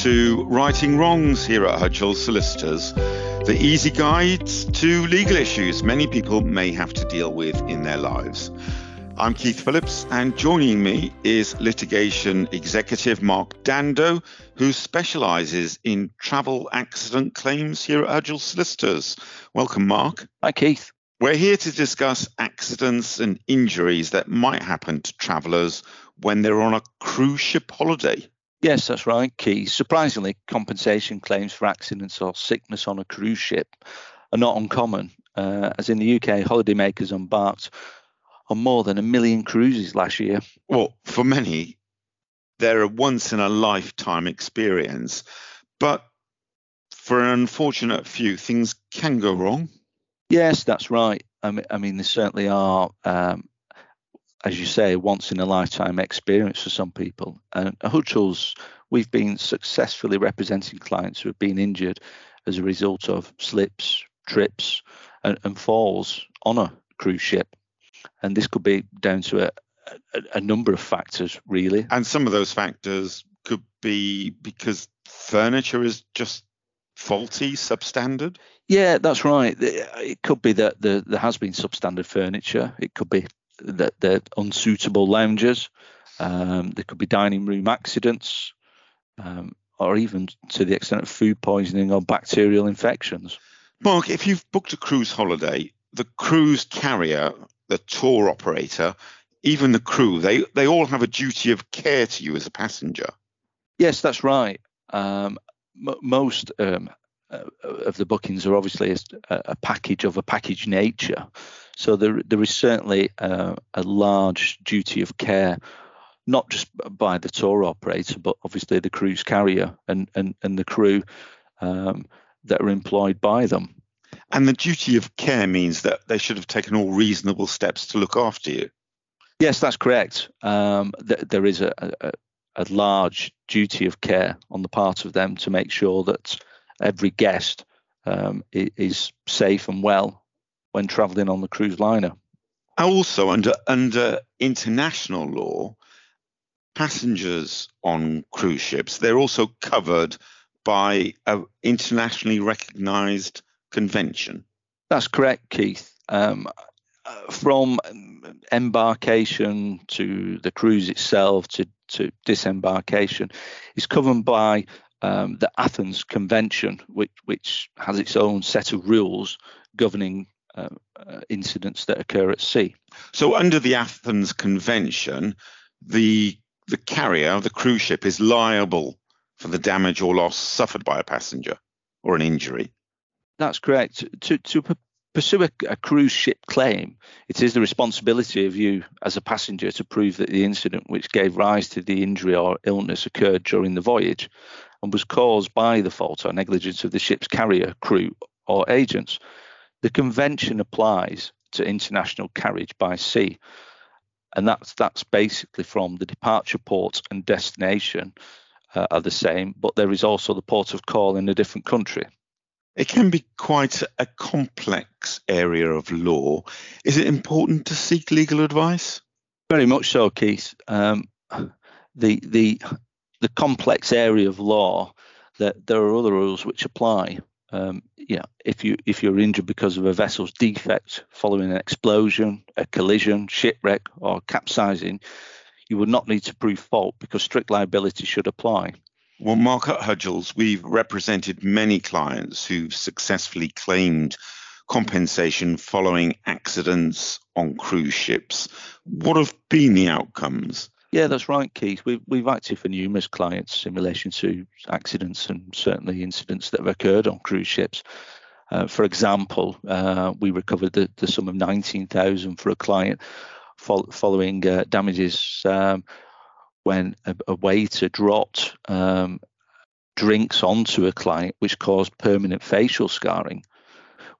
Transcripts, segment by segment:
to Righting Wrongs here at Hudgell Solicitors, the easy guide to legal issues many people may have to deal with in their lives. I'm Keith Phillips, and joining me is litigation executive Marc Dando, who specialises in travel accident claims here at Hudgell Solicitors. Welcome, Marc. Hi, Keith. We're here to discuss accidents and injuries that might happen to travellers when they're on a cruise ship holiday. Yes, that's right, Keith. Surprisingly, compensation claims for accidents or sickness on a cruise ship are not uncommon, uh, as in the UK, holidaymakers embarked on more than a million cruises last year. Well, for many, they're a once in a lifetime experience, but for an unfortunate few, things can go wrong. Yes, that's right. I mean, I mean, there certainly are um, as you say, once in a lifetime experience for some people. And at Hudgell's, we've been successfully representing clients who have been injured as a result of slips, trips, and, and falls on a cruise ship. And this could be down to a, a, a number of factors, really. And some of those factors could be because furniture is just faulty, substandard? Yeah, that's right. It could be that there has been substandard furniture. It could be that they're unsuitable lounges. Um, there could be dining room accidents, um, or even to the extent of food poisoning or bacterial infections. Marc, if you've booked a cruise holiday, the cruise carrier, the tour operator, even the crew, they, they all have a duty of care to you as a passenger. Yes, that's right. Um, m- most um, of the bookings are obviously a, a, package of a package nature. So there, there is certainly a, a large duty of care, not just by the tour operator, but obviously the cruise carrier and, and, and the crew um, that are employed by them. And the duty of care means that they should have taken all reasonable steps to look after you. Yes, that's correct. Um, th- there is a, a, a large duty of care on the part of them to make sure that every guest um, is safe and well when travelling on the cruise liner. Also, under under international law, passengers on cruise ships they're also covered by an internationally recognised convention. That's correct, Keith. Um, from embarkation to the cruise itself to, to disembarkation is covered by um, the Athens Convention, which, which has its own set of rules governing uh, uh, incidents that occur at sea. So, under the Athens Convention, the the carrier, the cruise ship, is liable for the damage or loss suffered by a passenger or an injury. That's correct. To to pursue a, a, cruise ship claim, it is the responsibility of you as a passenger to prove that the incident which gave rise to the injury or illness occurred during the voyage and was caused by the fault or negligence of the ship's carrier, crew, or agents. The convention applies to international carriage by sea, and that's that's basically from the departure port and destination uh, are the same, but there is also the port of call in a different country. It can be quite a complex area of law. Is it important to seek legal advice? Very much so, Keith. Um, the the the complex area of law that there are other rules which apply. Um, yeah, if you if you're injured because of a vessel's defect following an explosion, a collision, shipwreck, or capsizing, you would not need to prove fault because strict liability should apply. Well, Marc at Hudgell's, we've represented many clients who've successfully claimed compensation following accidents on cruise ships. What have been the outcomes? Yeah, that's right, Keith. We've, we've acted for numerous clients in relation to accidents and certainly incidents that have occurred on cruise ships. Uh, for example, uh, we recovered the, the sum of 19,000 for a client fo- following uh, damages um, when a, a, waiter dropped um, drinks onto a client, which caused permanent facial scarring.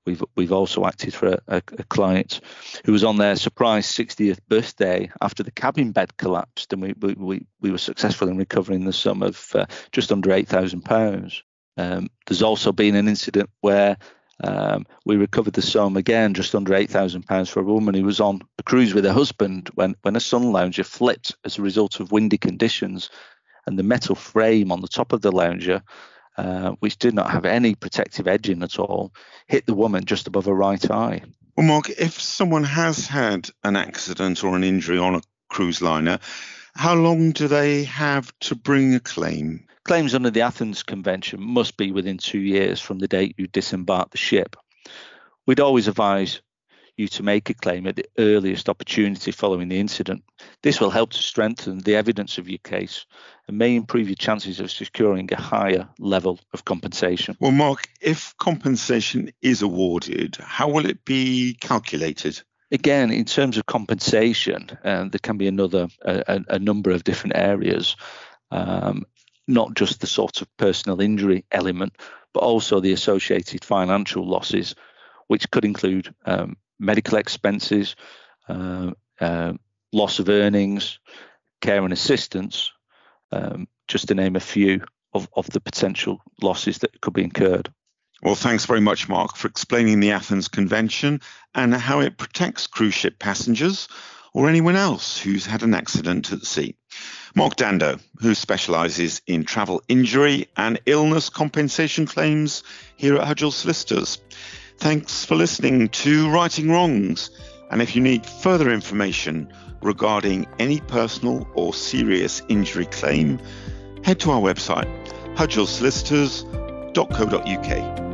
We've we've also acted for a, a, a, client who was on their surprise 60th birthday after the cabin bed collapsed, and we we, we were successful in recovering the sum of uh, just under eight thousand pounds. Um, there's also been an incident where um, we recovered the sum again, just under eight thousand pounds for a woman who was on a cruise with her husband when when a sun lounger flipped as a result of windy conditions, and the metal frame on the top of the lounger, uh, which did not have any protective edging at all, hit the woman just above her right eye. Well, Marc, if someone has had an accident or an injury on a cruise liner, how long do they have to bring a claim? Claims under the Athens Convention must be within two years from the date you disembark the ship. We'd always advise you to make a claim at the earliest opportunity following the incident. This will help to strengthen the evidence of your case and may improve your chances of securing a higher level of compensation. Well, Marc, if compensation is awarded, how will it be calculated? Again, in terms of compensation, uh, there can be another a, a, number of different areas, um, not just the sort of personal injury element, but also the associated financial losses, which could include um, medical expenses, uh, uh, loss of earnings, care and assistance, um, just to name a few of, of the potential losses that could be incurred. Well, thanks very much, Marc, for explaining the Athens Convention and how it protects cruise ship passengers or anyone else who's had an accident at sea. Marc Dando, who specialises in travel injury and illness compensation claims here at Hudgell Solicitors. Thanks for listening to Righting Wrongs. And if you need further information regarding any personal or serious injury claim, head to our website, hudgellsolicitors.co.uk.